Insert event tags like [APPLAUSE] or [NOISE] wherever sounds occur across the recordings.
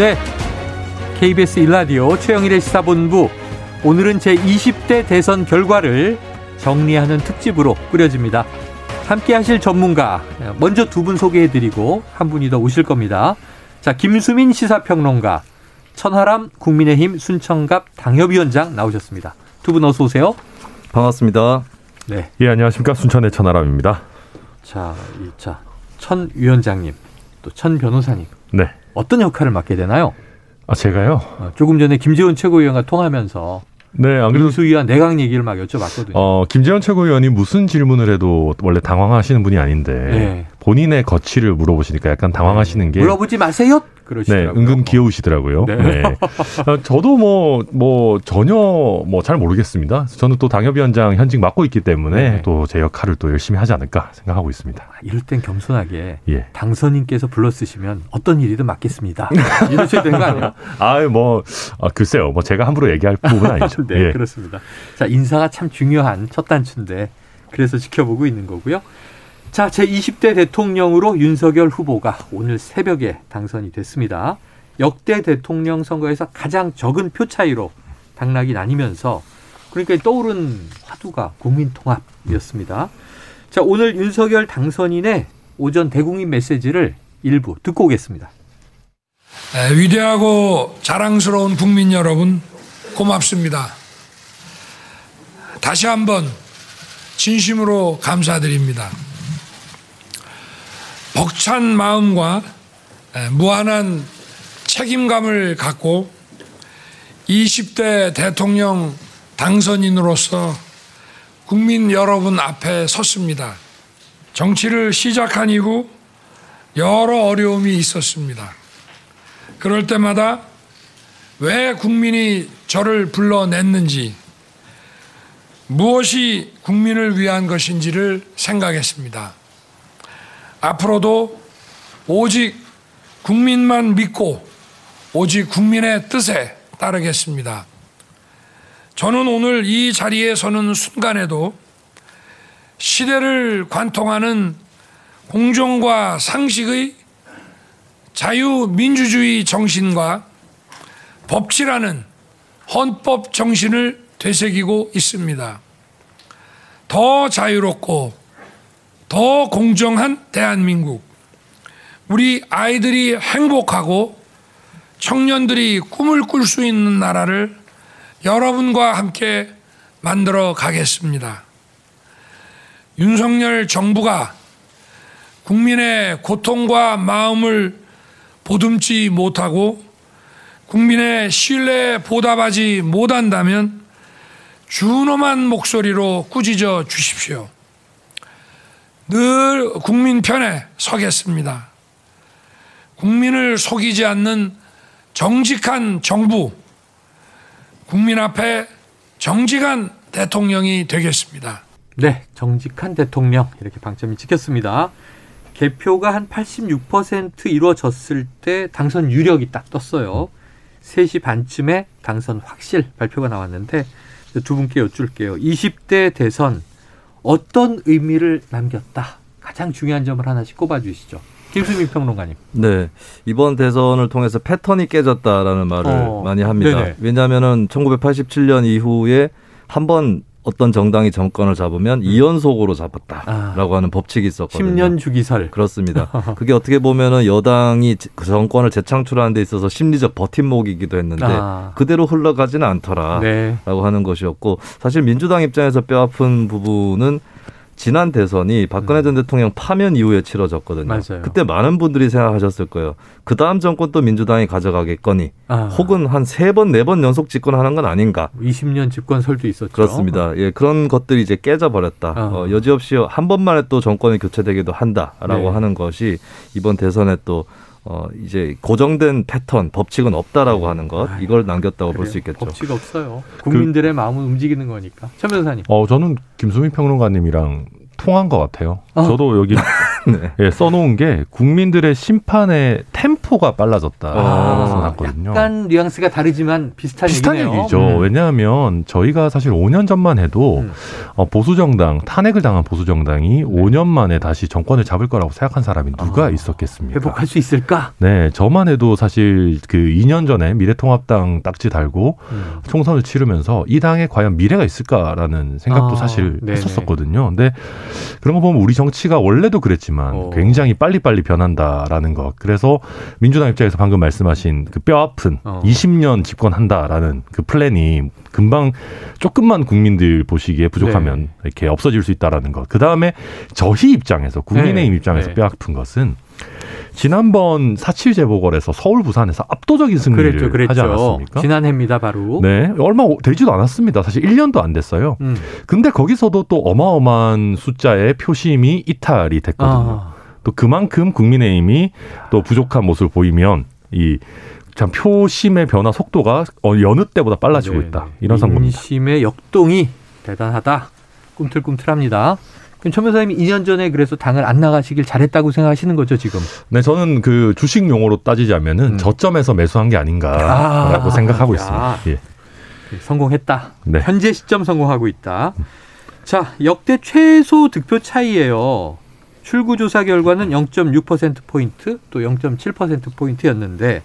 네. KBS 일라디오 최영일의 시사본부. 오늘은 제 20대 대선 결과를 정리하는 특집으로 꾸려집니다. 함께 하실 전문가, 먼저 두 분 소개해드리고 한 분이 더 오실 겁니다. 자, 김수민 시사평론가, 천하람 국민의힘 순천갑 당협위원장 나오셨습니다. 두 분 어서 오세요. 반갑습니다. 네. 예, 안녕하십니까. 순천의 천하람입니다. 자, 이, 자, 천 위원장님, 또 천 변호사님. 네. 어떤 역할을 맡게 되나요? 아 제가요? 어, 조금 전에 김재원 최고위원과 통하면서 네, 안 그래도 수위와 내각 얘기를 막 여쭤봤거든요. 어, 김재원 최고위원이 무슨 질문을 해도 원래 당황하시는 분이 아닌데 네. 본인의 거취를 물어보시니까 약간 당황하시는 게 물어보지 마세요. 그러시더라고요. 네, 은근 귀여우시더라고요. 네. 네. 어, 저도 뭐, 뭐, 전혀 뭐 잘 모르겠습니다. 저는 또 당협위원장 현직 맡고 있기 때문에 네. 또제 역할을 또 열심히 하지 않을까 생각하고 있습니다. 아, 이럴 땐 겸손하게 예. 당선인께서 불러 쓰시면 어떤 일이든 맡겠습니다. [LAUGHS] 이러셔야 되는 거 아니에요? 아, 뭐, 아, 글쎄요. 뭐 제가 함부로 얘기할 부분은 아니죠. [LAUGHS] 네, 예. 그렇습니다. 자, 인사가 참 중요한 첫 단추인데 그래서 지켜보고 있는 거고요. 자, 제20대 대통령으로 윤석열 후보가 오늘 새벽에 당선이 됐습니다. 역대 대통령 선거에서 가장 적은 표 차이로 당락이 나뉘면서 그러니까 떠오른 화두가 국민통합이었습니다. 자, 오늘 윤석열 당선인의 오전 대국민 메시지를 일부 듣고 오겠습니다. 네, 위대하고 자랑스러운 국민 여러분, 고맙습니다. 다시 한번 진심으로 감사드립니다. 벅찬 마음과 무한한 책임감을 갖고 20대 대통령 당선인으로서 국민 여러분 앞에 섰습니다. 정치를 시작한 이후 여러 어려움이 있었습니다. 그럴 때마다 왜 국민이 저를 불러냈는지, 무엇이 국민을 위한 것인지를 생각했습니다. 앞으로도 오직 국민만 믿고 오직 국민의 뜻에 따르겠습니다. 저는 오늘 이 자리에 서는 순간에도 시대를 관통하는 공정과 상식의 자유민주주의 정신과 법치라는 헌법 정신을 되새기고 있습니다. 더 자유롭고 더 공정한 대한민국. 우리 아이들이 행복하고 청년들이 꿈을 꿀 수 있는 나라를 여러분과 함께 만들어 가겠습니다. 윤석열 정부가 국민의 고통과 마음을 보듬지 못하고 국민의 신뢰에 보답하지 못한다면 준엄한 목소리로 꾸짖어 주십시오. 늘 국민 편에 서겠습니다. 국민을 속이지 않는 정직한 정부, 국민 앞에 정직한 대통령이 되겠습니다. 네, 정직한 대통령 이렇게 방점이 찍혔습니다. 개표가 한 86% 이루어졌을 때 당선 유력이 딱 떴어요. 3시 반쯤에 당선 확실 발표가 나왔는데 두 분께 여쭐게요. 20대 대선 어떤 의미를 남겼다. 가장 중요한 점을 하나씩 꼽아주시죠. 김수민 평론가님. 네. 이번 대선을 통해서 패턴이 깨졌다라는 말을 어, 많이 합니다. 네네. 왜냐하면은 1987년 이후에 한 번 어떤 정당이 정권을 잡으면 음. 2연속으로 잡았다라고 아. 하는 법칙이 있었거든요. 10년 주기설. 그렇습니다. [LAUGHS] 그게 어떻게 보면은 여당이 그 정권을 재창출하는 데 있어서 심리적 버팀목이기도 했는데 아. 그대로 흘러가지는 않더라라고 네. 하는 것이었고 사실 민주당 입장에서 뼈아픈 부분은 지난 대선이 박근혜 전 대통령 파면 이후에 치러졌거든요. 맞아요. 그때 많은 분들이 생각하셨을 거예요. 그 다음 정권 또 민주당이 가져가겠거니 아. 혹은 한 세 번, 네 번 연속 집권하는 건 아닌가. 20년 집권 설도 있었죠. 그렇습니다. 예, 그런 것들이 이제 깨져버렸다. 아. 어, 여지없이 한 번만에 또 정권이 교체되기도 한다라고 네. 하는 것이 이번 대선에 또 어, 이제 고정된 패턴, 법칙은 없다라고 하는 것, 아, 이걸 남겼다고 볼 수 있겠죠. 법칙 없어요. 국민들의 그, 마음을 움직이는 거니까. 차 변호사님. 어, 저는 김수민 평론가님이랑 통한 것 같아요. 어. 저도 여기 [LAUGHS] 네. 예, 써놓은 게 국민들의 심판의 템포가 빨라졌다. 아, 써놨거든요. 약간 뉘앙스가 다르지만 비슷한, 비슷한 얘기네요. 얘기죠. 음. 왜냐하면 저희가 사실 5년 전만 해도 음. 어, 보수 정당 탄핵을 당한 보수 정당이 네. 5년 만에 다시 정권을 잡을 거라고 생각한 사람이 누가 아, 있었겠습니까? 회복할 수 있을까? 네, 저만 해도 사실 그 2년 전에 미래통합당 딱지 달고 음. 총선을 치르면서 이 당에 과연 미래가 있을까라는 생각도 아, 사실 네네. 했었었거든요. 근데 그런 거 보면 우리 정치가 원래도 그랬지만 오. 어. 굉장히 빨리빨리 변한다라는 것. 그래서 민주당 입장에서 방금 말씀하신 그 뼈 아픈 어. 20년 집권한다라는 그 플랜이 금방 조금만 국민들 보시기에 부족하면 네. 이렇게 없어질 수 있다라는 것. 그 다음에 저희 입장에서 국민의힘 네. 입장에서 네. 뼈 아픈 것은 지난번 사칠 재보궐에서 서울 부산에서 압도적인 승리를 그랬죠, 그랬죠. 하지 않았습니까? 지난해입니다, 바로. 네, 얼마 되지도 않았습니다. 사실 1년도 안 됐어요. 음. 근데 거기서도 또 어마어마한 숫자의 표심이 이탈이 됐거든요. 아. 또 그만큼 국민의힘이 또 부족한 모습을 보이면 이 참 표심의 변화 속도가 어, 여느 때보다 빨라지고 네. 있다. 이런 선거입니다. 민심의 역동이 대단하다. 꿈틀꿈틀합니다. 그럼 천 변호사님이 2년 전에 그래서 당을 안 나가시길 잘했다고 생각하시는 거죠 지금? 네, 저는 그 주식 용어로 따지자면은 음. 저점에서 매수한 게 아닌가라고 아, 생각하고 야. 있습니다. 예. 네, 성공했다. 네. 현재 시점 성공하고 있다. 자, 역대 최소 득표 차이예요. 출구조사 결과는 0.6% 포인트, 또 0.7% 포인트였는데,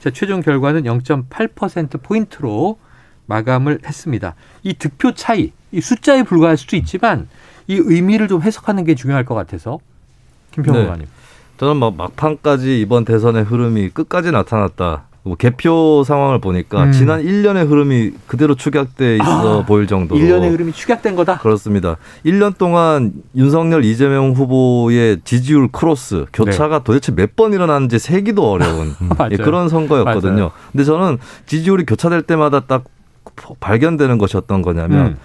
자, 최종 결과는 0.8% 포인트로 마감을 했습니다. 이 득표 차이, 이 숫자에 불과할 수도 있지만 이 의미를 좀 해석하는 게 중요할 것 같아서 김평호가님. 네. 저는 뭐 막판까지 이번 대선의 흐름이 끝까지 나타났다. 뭐 개표 상황을 보니까 음. 지난 1년의 흐름이 그대로 축약돼 있어 아, 보일 정도로 1년의 흐름이 축약된 거다. 그렇습니다. 1년 동안 윤석열 이재명 후보의 지지율 크로스 교차가 네. 도대체 몇 번 일어났는지 세기도 어려운 [LAUGHS] 예, 그런 선거였거든요. 맞아요. 근데 저는 지지율이 교차될 때마다 딱 발견되는 것이 어떤 거냐면 음.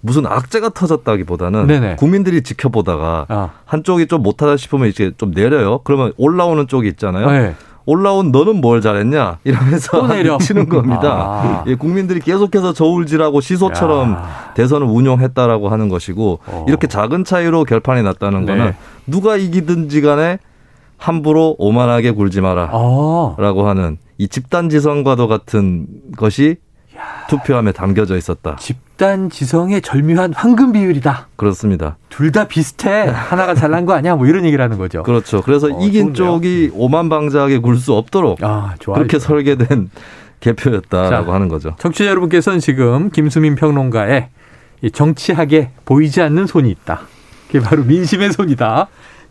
무슨 악재가 터졌다기보다는 네네. 국민들이 지켜보다가 아. 한쪽이 좀 못하다 싶으면 이제 좀 내려요. 그러면 올라오는 쪽이 있잖아요. 네. 올라온 너는 뭘 잘했냐 이러면서 [LAUGHS] 치는 겁니다. 아. 예, 국민들이 계속해서 저울질하고 시소처럼 야. 대선을 운용했다라고 하는 것이고 어. 이렇게 작은 차이로 결판이 났다는 네. 거는 누가 이기든지 간에 함부로 오만하게 굴지 마라라고 아. 하는 이 집단 지성과도 같은 것이 투표함에 담겨져 있었다. 집 단 지성의 절묘한 황금 비율이다. 그렇습니다. 둘 다 비슷해. 하나가 잘난 거 아니야? 뭐 이런 얘기를 하는 거죠. 그렇죠. 그래서 어, 이긴 좋은데요? 쪽이 오만방자하게 굴 수 없도록 아, 그렇게 설계된 개표였다라고 자, 하는 거죠. 청취자 여러분께서는 지금 김수민 평론가의 정치학에 보이지 않는 손이 있다. 그게 바로 민심의 손이다.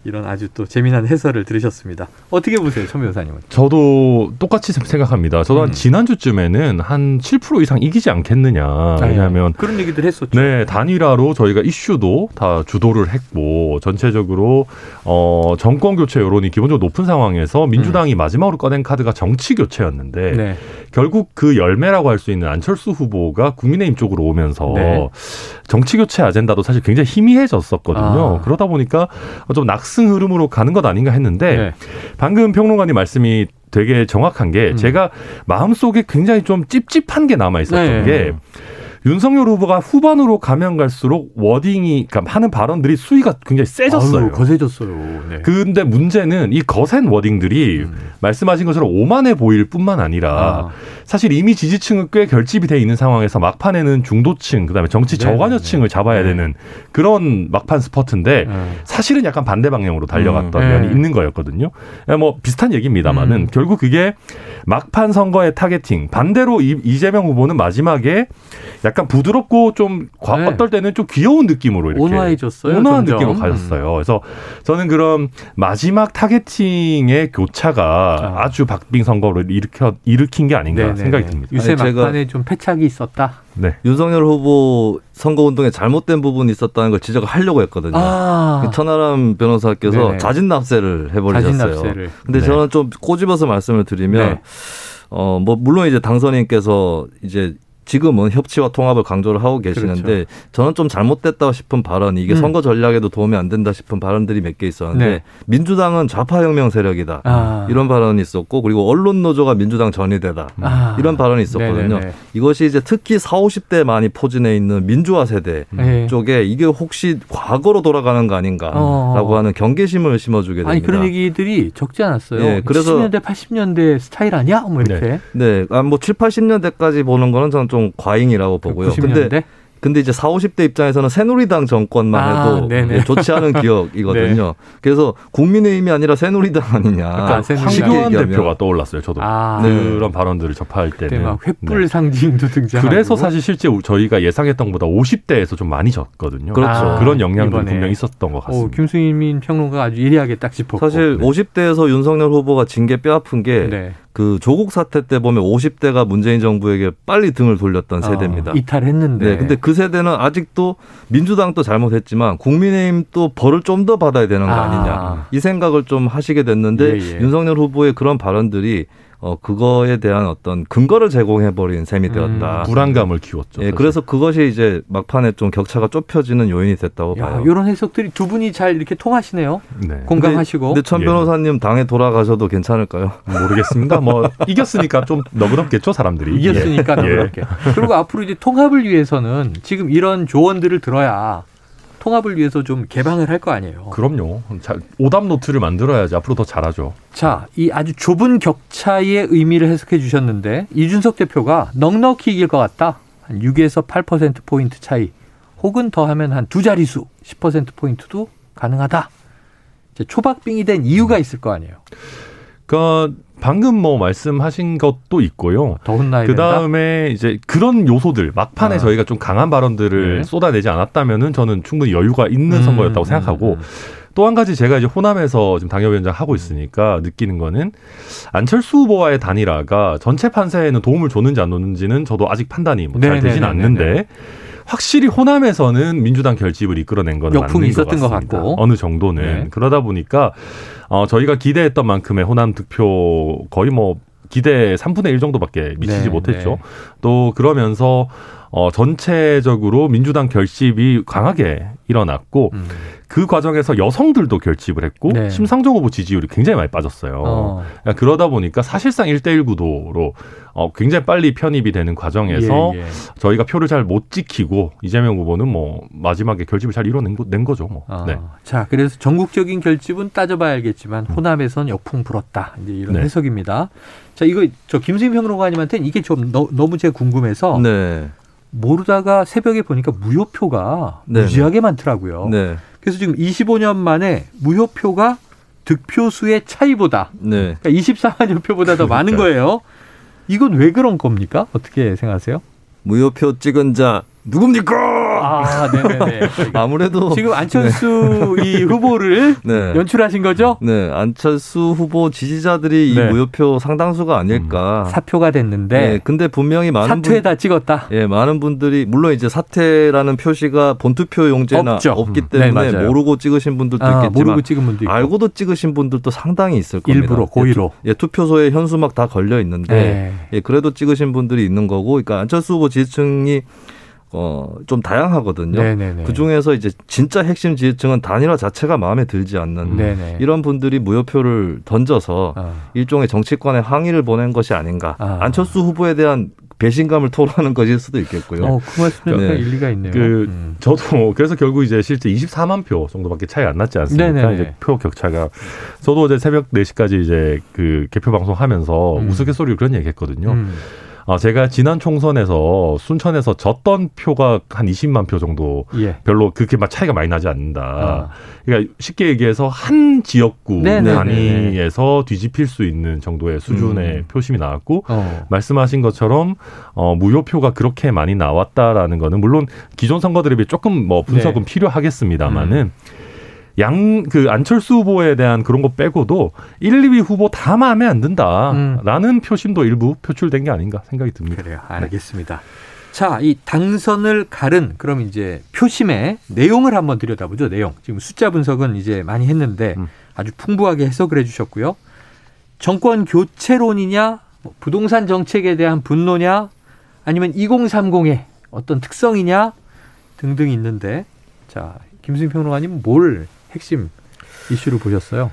이런 아주 또 재미난 해설을 들으셨습니다. 어떻게 보세요, 천 변호사님은? 저도 똑같이 생각합니다. 저도 음. 한 지난주쯤에는 한 7% 이상 이기지 않겠느냐. 아, 예. 왜냐하면 그런 얘기들 했었죠. 네, 단일화로 저희가 이슈도 다 주도를 했고 전체적으로 어, 정권 교체 여론이 기본적으로 높은 상황에서 민주당이 음. 마지막으로 꺼낸 카드가 정치 교체였는데 네. 결국 그 열매라고 할 수 있는 안철수 후보가 국민의힘 쪽으로 오면서 네. 정치 교체 아젠다도 사실 굉장히 희미해졌었거든요. 아. 그러다 보니까 좀 낙승 흐름으로 가는 것 아닌가 했는데 네. 방금 평론가님 말씀이 되게 정확한 게 음. 제가 마음속에 굉장히 좀 찝찝한 게 남아 있었던 네. 게 윤석열 후보가 후반으로 가면 갈수록 워딩이 그러니까 하는 발언들이 수위가 굉장히 세졌어요. 아유, 거세졌어요. 네. 근데 문제는 이 거센 워딩들이 음. 말씀하신 것처럼 오만해 보일 뿐만 아니라 아. 사실 이미 지지층은 꽤 결집이 돼 있는 상황에서 막판에는 중도층 그다음에 정치 네, 저관여층을 네. 잡아야 네. 되는 그런 막판 스퍼트인데 네. 사실은 약간 반대 방향으로 달려갔던 음. 면이 있는 거였거든요. 뭐 비슷한 얘기입니다만은 음. 결국 그게 막판 선거의 targeting 반대로 이재명 후보는 마지막에 약간 부드럽고 좀 네. 어떨 때는 좀 귀여운 느낌으로 이렇게 온화해졌어요. 온화한 점점. 느낌으로 가셨어요. 그래서 저는 그런 마지막 targeting의 교차가 아. 주 박빙 선거를 일으켜 일으킨 게 아닌가. 네네. 생각이 듭니다. 유세 막판에 좀 패착이 있었다. 네. 윤석열 후보 선거운동에 잘못된 부분이 있었다는 걸 지적을 하려고 했거든요. 아. 천하람 변호사께서 네네. 자진 납세를 해버리셨어요. 자진 납세를. 근데 네. 저는 좀 꼬집어서 말씀을 드리면 네. 어, 뭐, 물론 이제 당선인께서 이제 지금은 협치와 통합을 강조를 하고 계시는데 그렇죠. 저는 좀 잘못됐다 싶은 발언이 이게 음. 선거 전략에도 도움이 안 된다 싶은 발언들이 몇 개 있었는데 네. 민주당은 좌파혁명 세력이다 아. 이런 발언이 있었고 그리고 언론 노조가 민주당 전이되다 아. 이런 발언이 있었거든요. 네네네. 이것이 이제 특히 4, 50대 많이 포진해 있는 민주화 세대 네. 쪽에 이게 혹시 과거로 돌아가는 거 아닌가라고 어. 하는 경계심을 심어주게 됩니다. 아니 그런 얘기들이 적지 않았어요. 네, 그래서 70년대 80년대 스타일 아니야? 뭐 이렇게. 네, 네. 아, 뭐 7, 80년대까지 보는 거는 저는 좀좀 과잉이라고 보고요. 90년대? 근데 근데 이제 4, 50대 입장에서는 새누리당 정권만 아, 해도 아, 좋지 않은 [LAUGHS] 기억이거든요. 네. 그래서 국민의힘이 아니라 새누리당 아니냐. 약간 황교안 대표가 떠올랐어요. 저도 아, 네. 그런 발언들을 접할 때는. 막 횃불 네. 상징도 등장. 그래서 사실 실제 저희가 예상했던 것보다 50대에서 좀 많이 졌거든요. 그렇죠. 아, 그런 영향도 분명히 있었던 것 같습니다. 오, 김수민 평론가 아주 예리하게 딱 짚었고. 사실 50대에서 윤석열 후보가 진 게 뼈아픈 게 네. 그 조국 사태 때 보면 50대가 문재인 정부에게 빨리 등을 돌렸던 아, 세대입니다. 이탈했는데. 네, 근데 그 세대는 아직도 민주당도 잘못했지만 국민의힘도 벌을 좀 더 받아야 되는 거 아니냐 아. 이 생각을 좀 하시게 됐는데 예, 예. 윤석열 후보의 그런 발언들이 어 그거에 대한 어떤 근거를 제공해 버린 셈이 되었다. 음, 불안감을 키웠죠. 예, 그래서 그것이 이제 막판에 좀 격차가 좁혀지는 요인이 됐다고 야, 봐요. 이런 해석들이 두 분이 잘 이렇게 통하시네요. 네. 공감하시고. 근데, 근데 천 예. 변호사님 예. 당에 돌아가셔도 괜찮을까요? 모르겠습니다. 뭐 [LAUGHS] 이겼으니까 좀 너그럽겠죠 사람들이. 이겼으니까 예. 너그럽게. 그리고 앞으로 이제 통합을 위해서는 지금 이런 조언들을 들어야 통합을 위해서 좀 개방을 할 거 아니에요. 그럼요. 자, 오답 노트를 만들어야지 앞으로 더 잘하죠. 자, 이 아주 좁은 격차의 의미를 해석해 주셨는데 이준석 대표가 넉넉히 이길 것 같다. 한 6에서 8% 포인트 차이 혹은 더하면 한 두 자릿수 10% 포인트도 가능하다. 초박빙이 된 이유가 있을 거 아니에요. 그러니까 방금 뭐 말씀하신 것도 있고요. 더 혼나야 그 다음에 이제 그런 요소들 막판에 아. 저희가 좀 강한 발언들을 네. 쏟아내지 않았다면은 저는 충분히 여유가 있는 음, 선거였다고 생각하고 음, 음. 또한 가지 제가 이제 호남에서 지금 당협위원장 하고 있으니까 느끼는 거는 안철수 후보와의 단일화가 전체 판세에는 도움을 줬는지 안 줬는지는 저도 아직 판단이 뭐 잘 되진 않는데 확실히 호남에서는 민주당 결집을 이끌어낸 건 맞는 것 같습니다. 것 같고. 어느 정도는 네. 그러다 보니까 어, 저희가 기대했던 만큼의 호남 득표 거의 뭐 기대 3분의 1 정도밖에 미치지 네, 못했죠. 네. 또 그러면서 어, 전체적으로 민주당 결집이 강하게 일어났고 음. 그 과정에서 여성들도 결집을 했고 네. 심상정 후보 지지율이 굉장히 많이 빠졌어요. 어. 그러니까 그러다 보니까 사실상 1대1 구도로 어, 굉장히 빨리 편입이 되는 과정에서 예, 예. 저희가 표를 잘 못 지키고 이재명 후보는 뭐 마지막에 결집을 잘 이뤄낸 거, 낸 거죠. 뭐. 아. 네. 자, 그래서 전국적인 결집은 따져봐야 알겠지만 음. 호남에선 역풍 불었다. 이제 이런 네. 해석입니다. 자, 이거 저 김수임 평론가님한테는 이게 좀 너, 무 제가 궁금해서 네. 모르다가 새벽에 보니까 무효표가 네. 무지하게 많더라고요. 네. 그래서 지금 25년 만에 무효표가 득표수의 차이보다 네. 그러니까 24만 여 표보다 더 많은 거예요. 이건 왜 그런 겁니까? 어떻게 생각하세요? 무효표 찍은 자 누굽니까? 아, 네네네. [LAUGHS] 아무래도 지금 안철수 네. 이 후보를 네. 연출하신 거죠? 네, 안철수 후보 지지자들이 네. 이 무효표 상당수가 아닐까. 음, 사표가 됐는데. 네, 근데 분명히 많은 사퇴에다 분, 찍었다. 예, 많은 분들이 물론 이제 사퇴라는 표시가 본투표 용지에는 없죠. 없기 음. 네, 때문에 모르고 찍으신 분들도 아, 있겠지만 모르고 찍은 분도 있고. 알고도 찍으신 분들도 상당히 있을 겁니다. 일부러 고의로. 예, 투, 예, 투표소에 현수막 다 걸려 있는데 네. 예, 그래도 찍으신 분들이 있는 거고, 그러니까 안철수 후보 지지층이 어, 좀 다양하거든요. 그 중에서 이제 진짜 핵심 지지층은 단일화 자체가 마음에 들지 않는 네네. 이런 분들이 무효표를 던져서 아. 일종의 정치권에 항의를 보낸 것이 아닌가. 아. 안철수 후보에 대한 배신감을 토로하는 것일 수도 있겠고요. 어, 그 말씀에 네. 일리가 있네요. 그 음. 저도 [LAUGHS] 그래서 결국 이제 실제 24만 표 정도밖에 차이 안 났지 않습니까? 네네네. 이제 표 격차가 저도 어제 새벽 4시까지 이제 그 개표 방송하면서 음. 우스갯소리로 그런 얘기했거든요. 음. 어, 제가 지난 총선에서 순천에서 졌던 표가 한 20만 표 정도 예. 별로 그렇게 막 차이가 많이 나지 않는다. 아. 그러니까 쉽게 얘기해서 한 지역구 네네네. 단위에서 뒤집힐 수 있는 정도의 수준의 음. 표심이 나왔고 어. 말씀하신 것처럼 어, 무효표가 그렇게 많이 나왔다라는 거는 물론 기존 선거들에 비해 조금 뭐 분석은 네. 필요하겠습니다만은 음. 양 그 안철수 후보에 대한 그런 거 빼고도 1, 2위 후보 다 마음에 안 든다라는 음. 표심도 일부 표출된 게 아닌가 생각이 듭니다. 그래요. 알겠습니다. 네. 자, 이 당선을 가른 그럼 이제 표심의 내용을 한번 들여다보죠. 내용. 지금 숫자 분석은 이제 많이 했는데 음. 아주 풍부하게 해석을 해 주셨고요. 정권 교체론이냐, 뭐 부동산 정책에 대한 분노냐, 아니면 2030의 어떤 특성이냐 등등 있는데 자 김수민 평론가님 뭘 핵심 이슈를 보셨어요?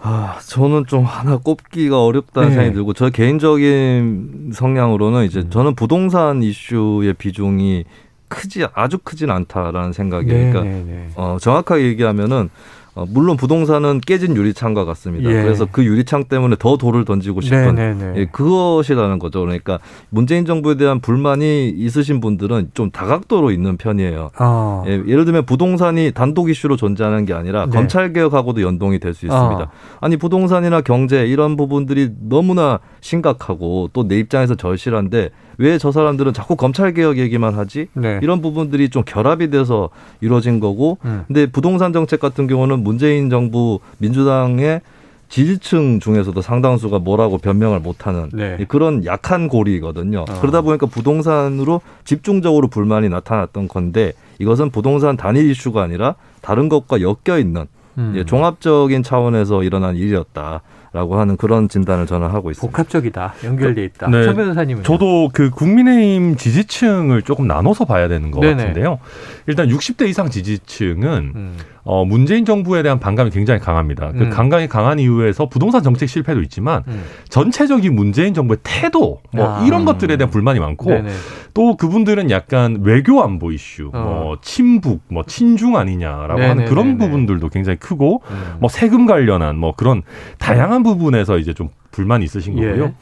아, 저는 좀 하나 꼽기가 어렵다는 네. 생각이 들고, 저 개인적인 성향으로는 이제 음. 저는 부동산 이슈의 비중이 크지, 아주 크진 않다라는 생각이에요. 네, 그러니까, 네, 네. 어, 정확하게 얘기하면은 어, 물론 부동산은 깨진 유리창과 같습니다. 예. 그래서 그 유리창 때문에 더 돌을 던지고 싶은 네, 네, 네. 예, 그것이라는 거죠. 그러니까 문재인 정부에 대한 불만이 있으신 분들은 좀 다각도로 있는 편이에요. 어. 예, 예를 들면 부동산이 단독 이슈로 존재하는 게 아니라 네. 검찰 개혁하고도 연동이 될 수 있습니다. 어. 아니 부동산이나 경제 이런 부분들이 너무나 심각하고 또 내 입장에서 절실한데 왜 저 사람들은 자꾸 검찰 개혁 얘기만 하지? 네. 이런 부분들이 좀 결합이 돼서 이루어진 거고. 음. 근데 부동산 정책 같은 경우는 문재인 정부 민주당의 지지층 중에서도 상당수가 뭐라고 변명을 못하는 네. 그런 약한 고리거든요. 어. 그러다 보니까 부동산으로 집중적으로 불만이 나타났던 건데 이것은 부동산 단일 이슈가 아니라 다른 것과 엮여 있는 음. 종합적인 차원에서 일어난 일이었다. 라고 하는 그런 진단을 저는 하고 있습니다. 복합적이다. 연결돼 있다. 네. 천 변호사님은 저도 그 국민의힘 지지층을 조금 나눠서 봐야 되는 것 네네. 같은데요. 일단 60대 이상 지지층은 음. 어, 문재인 정부에 대한 반감이 굉장히 강합니다. 그 음. 반감이 강한 이유에서 부동산 정책 실패도 있지만 음. 전체적인 문재인 정부의 태도 뭐 아. 이런 것들에 대한 불만이 많고 네네. 또 그분들은 약간 외교 안보 이슈, 어. 뭐 친북, 뭐 친중 아니냐라고 네네네네. 하는 그런 부분들도 굉장히 크고 음. 뭐 세금 관련한 뭐 그런 다양한 부분에서 이제 좀 불만이 있으신 거고요. 예.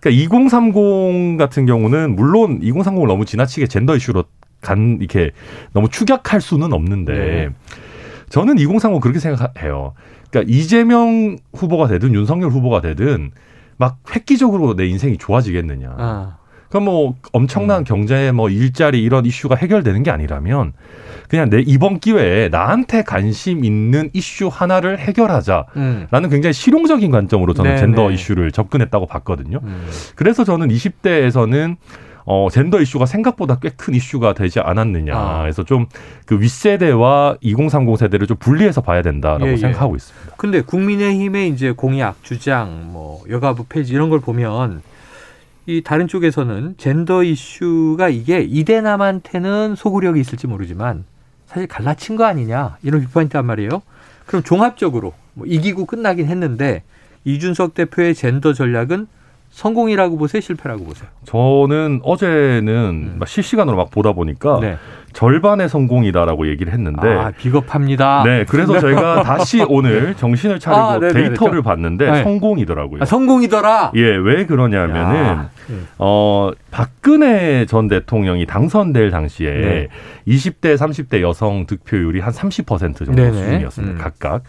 그러니까 2030 같은 경우는 물론 2030을 너무 지나치게 젠더 이슈로 간 이렇게 너무 축약할 수는 없는데 네. 저는 2030 그렇게 생각해요. 그러니까 이재명 후보가 되든 윤석열 후보가 되든 막 획기적으로 내 인생이 좋아지겠느냐. 아. 그럼 뭐 엄청난 음. 경제 뭐 일자리 이런 이슈가 해결되는 게 아니라면 그냥 내 이번 기회에 나한테 관심 있는 이슈 하나를 해결하자라는 음. 굉장히 실용적인 관점으로 저는 네네. 젠더 네. 이슈를 접근했다고 봤거든요. 음. 그래서 저는 20대에서는 어, 젠더 이슈가 생각보다 꽤 큰 이슈가 되지 않았느냐. 아. 그래서 좀 그 윗세대와 2030 세대를 좀 분리해서 봐야 된다라고 예, 예. 생각하고 있습니다. 근데 국민의힘의 이제 공약, 주장, 뭐 여가부 폐지 이런 걸 보면 이 다른 쪽에서는 젠더 이슈가 이게 이대남한테는 소구력이 있을지 모르지만 사실 갈라친 거 아니냐 이런 비판이 있단 말이에요. 그럼 종합적으로 뭐 이기고 끝나긴 했는데 이준석 대표의 젠더 전략은 성공이라고 보세요, 실패라고 보세요? 저는 어제는 음. 실시간으로 막 보다 보니까 네. 절반의 성공이다라고 얘기를 했는데 아, 비겁합니다. 네, 그래서 저희가 다시 [LAUGHS] 오늘 정신을 차리고 아, 데이터를 봤는데 네. 성공이더라고요. 아, 성공이더라. 예, 왜 그러냐면은 야. 어 박근혜 전 대통령이 당선될 당시에 네. 20대, 30대 여성 득표율이 한 30% 정도 네네. 수준이었습니다. 음. 각각.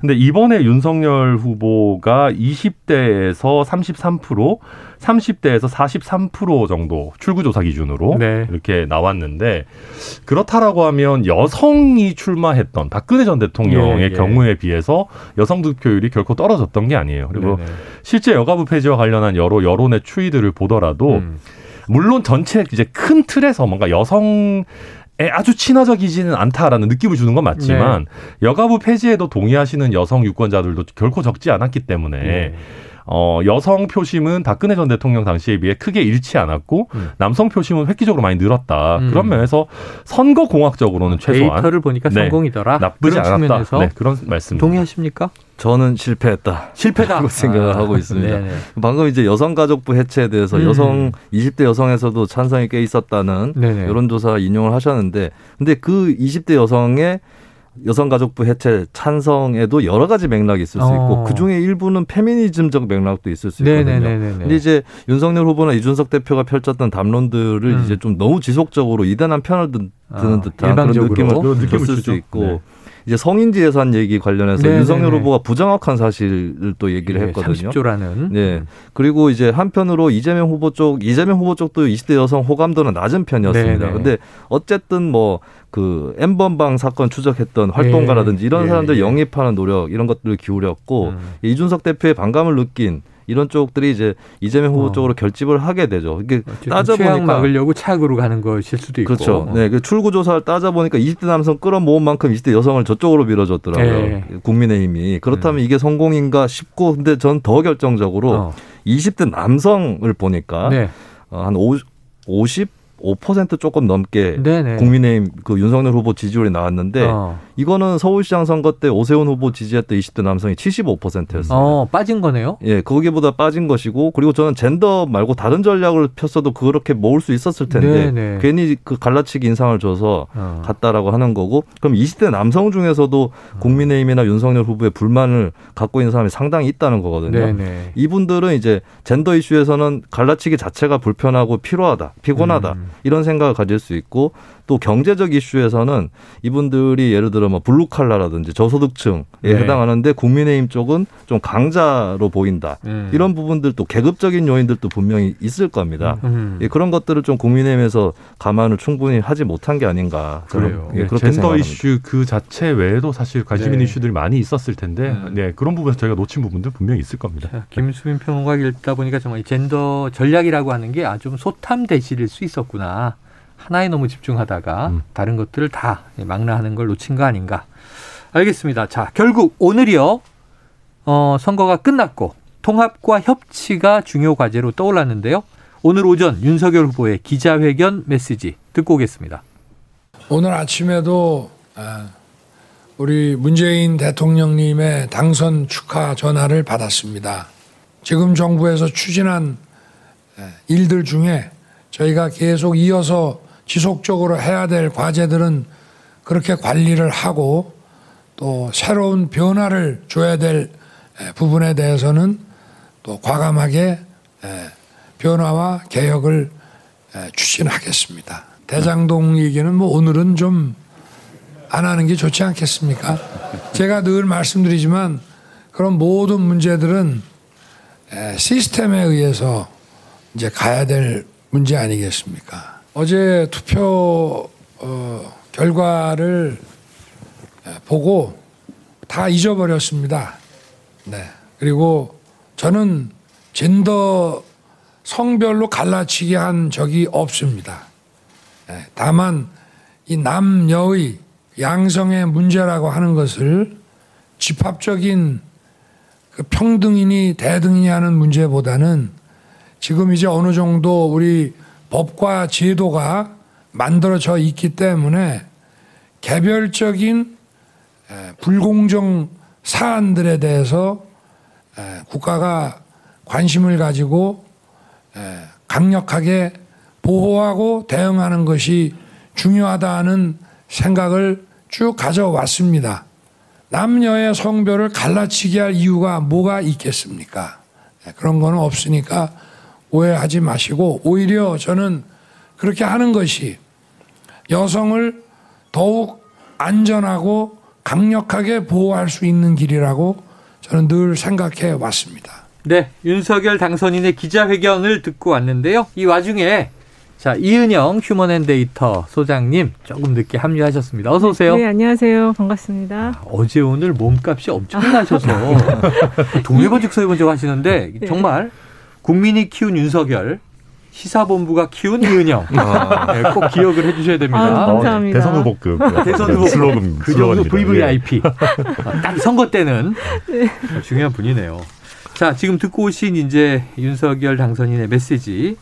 근데 이번에 윤석열 후보가 20대에서 33%, 30대에서 43% 정도 출구조사 기준으로 네. 이렇게 나왔는데 그렇다라고 하면 여성이 출마했던 박근혜 전 대통령의 예, 예. 경우에 비해서 여성 득표율이 결코 떨어졌던 게 아니에요. 그리고 네네. 실제 여가부 폐지와 관련한 여러 여론의 추이들을 보더라도 음. 물론 전체 이제 큰 틀에서 뭔가 여성 아주 친화적이지는 않다라는 느낌을 주는 건 맞지만 네. 여가부 폐지에도 동의하시는 여성 유권자들도 결코 적지 않았기 때문에 네. 어, 여성 표심은 박근혜 전 대통령 당시에 비해 크게 잃지 않았고 음. 남성 표심은 획기적으로 많이 늘었다. 음. 그런 면에서 선거 공학적으로는 최소한 데이터를 보니까 네, 성공이더라. 나쁘지 않았다. 네, 그런 말씀. 동의하십니까? 저는 실패했다. 실패다. 생각을 아, 하고 있습니다. 네네. 방금 이제 여성가족부 해체에 대해서 음. 여성 20대 여성에서도 찬성이 꽤 있었다는 네네. 여론조사 인용을 하셨는데 근데 그 20대 여성의 여성가족부 해체 찬성에도 여러 가지 맥락이 있을 수 있고 어. 그 중에 일부는 페미니즘적 맥락도 있을 수 있거든요. 네네네네. 근데 이제 윤석열 후보나 이준석 대표가 펼쳤던 담론들을 음. 이제 좀 너무 지속적으로 이단한 편을 드, 드는 아, 듯한 그런 느낌을 줬을 수 있고 네. 이제 성인지 예산 얘기 관련해서 네네네. 윤석열 후보가 부정확한 사실을 또 얘기를 네, 했거든요. 30조라는. 네. 그리고 이제 한편으로 이재명 후보 쪽 이재명 후보 쪽도 20대 여성 호감도는 낮은 편이었습니다. 네네. 근데 어쨌든 뭐 그 엠번방 사건 추적했던 활동가라든지 이런 예, 사람들 예. 영입하는 노력 이런 것들을 기울였고 음. 이준석 대표의 반감을 느낀 이런 쪽들이 이제 이재명 후보 어. 쪽으로 결집을 하게 되죠. 이게 따져보니까 막으려고 차악으로 가는 것일 수도 있고. 그렇죠. 네, 그 출구 조사를 따져 보니까 20대 남성 끌어모은 만큼 20대 여성을 저쪽으로 밀어줬더라고요. 네. 국민의힘이 그렇다면 네. 이게 성공인가 싶고 근데 전 더 결정적으로 어. 20대 남성을 보니까 네. 어, 한 50, 5% 조금 넘게 네네. 국민의힘 그 윤석열 후보 지지율이 나왔는데 어. 이거는 서울시장 선거 때 오세훈 후보 지지했던 20대 남성이 75%였어요. 어, 빠진 거네요? 예, 거기보다 빠진 것이고 그리고 저는 젠더 말고 다른 전략을 폈어도 그렇게 모을 수 있었을 텐데 네네. 괜히 그 갈라치기 인상을 줘서 어. 갔다라고 하는 거고 그럼 20대 남성 중에서도 국민의힘이나 윤석열 후보의 불만을 갖고 있는 사람이 상당히 있다는 거거든요. 네네. 이분들은 이제 젠더 이슈에서는 갈라치기 자체가 불편하고 피로하다, 피곤하다. 음. 이런 생각을 가질 수 있고 또 경제적 이슈에서는 이분들이 예를 들어 뭐 블루칼라라든지 저소득층에 네. 해당하는데 국민의힘 쪽은 좀 강자로 보인다. 음. 이런 부분들도 계급적인 요인들도 분명히 있을 겁니다. 음. 예, 그런 것들을 좀 국민의힘에서 감안을 충분히 하지 못한 게 아닌가. 그래요. 예, 그렇게 젠더 생각합니다. 이슈 그 자체 외에도 사실 관심 있는 네. 이슈들이 많이 있었을 텐데 음. 네, 그런 부분에서 저희가 놓친 부분들 분명히 있을 겁니다. 자, 김수민 평론가 읽다 보니까 정말 젠더 전략이라고 하는 게 아주 소탐 대실일 수 있었구나. 하나에 너무 집중하다가 음. 다른 것들을 다 망라하는 걸 놓친 거 아닌가. 알겠습니다. 자, 결국 오늘이요. 어, 선거가 끝났고 통합과 협치가 중요 과제로 떠올랐는데요. 오늘 오전 윤석열 후보의 기자회견 메시지 듣고 오겠습니다. 오늘 아침에도 아, 우리 문재인 대통령님의 당선 축하 전화를 받았습니다. 지금 정부에서 추진한 일들 중에 저희가 계속 이어서 지속적으로 해야 될 과제들은 그렇게 관리를 하고 또 새로운 변화를 줘야 될 부분에 대해서는 또 과감하게 변화와 개혁을 추진하겠습니다. 대장동 얘기는 뭐 오늘은 좀 안 하는 게 좋지 않겠습니까? 제가 늘 말씀드리지만 그런 모든 문제들은 시스템에 의해서 이제 가야 될 문제 아니겠습니까? 어제 투표 어, 결과를 보고 다 잊어버렸습니다. 네. 그리고 저는 젠더 성별로 갈라치기 한 적이 없습니다. 네. 다만 이 남녀의 양성의 문제라고 하는 것을 집합적인 그 평등이니 대등이니 하는 문제보다는 지금 이제 어느 정도 우리 법과 제도가 만들어져 있기 때문에 개별적인 불공정 사안들에 대해서 국가가 관심을 가지고 강력하게 보호하고 대응하는 것이 중요하다는 생각을 쭉 가져왔습니다. 남녀의 성별을 갈라치게 할 이유가 뭐가 있겠습니까? 그런 거는 없으니까 오해하지 마시고 오히려 저는 그렇게 하는 것이 여성을 더욱 안전하고 강력하게 보호할 수 있는 길이라고 저는 늘 생각해 왔습니다. 네, 윤석열 당선인의 기자회견을 듣고 왔는데요. 이 와중에 자, 이은영 휴먼앤데이터 소장님 조금 늦게 합류하셨습니다. 어서 오세요. 네, 안녕하세요. 반갑습니다. 아, 어제 오늘 몸값이 엄청나셔서 동해번직 서 해본 적 하시는데 네. 정말 국민이 키운 윤석열, 시사본부가 키운 이은영. 아. 네, 꼭 기억을 해주셔야 됩니다. 아, 감사합니다. 대선 후보급. 대선 후보 슬로건. 그 정도 VVIP. 네. 딱 선거 때는 네. 중요한 분이네요. 자, 지금 듣고 오신 이제 윤석열 당선인의 메시지.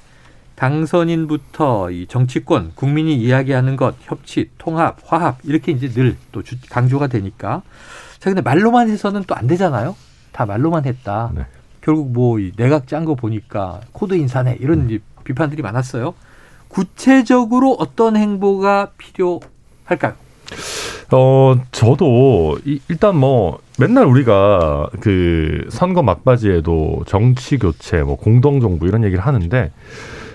당선인부터 이 정치권, 국민이 이야기하는 것, 협치, 통합, 화합 이렇게 이제 늘 또 강조가 되니까. 자, 근데 말로만 해서는 또 안 되잖아요. 다 말로만 했다. 네. 결국 뭐 내각 짠 거 보니까 코드 인사네 이런 음. 비판들이 많았어요. 구체적으로 어떤 행보가 필요할까요? 어, 저도 이, 일단 뭐 맨날 우리가 그 선거 막바지에도 정치 교체, 뭐 공동 정부 이런 얘기를 하는데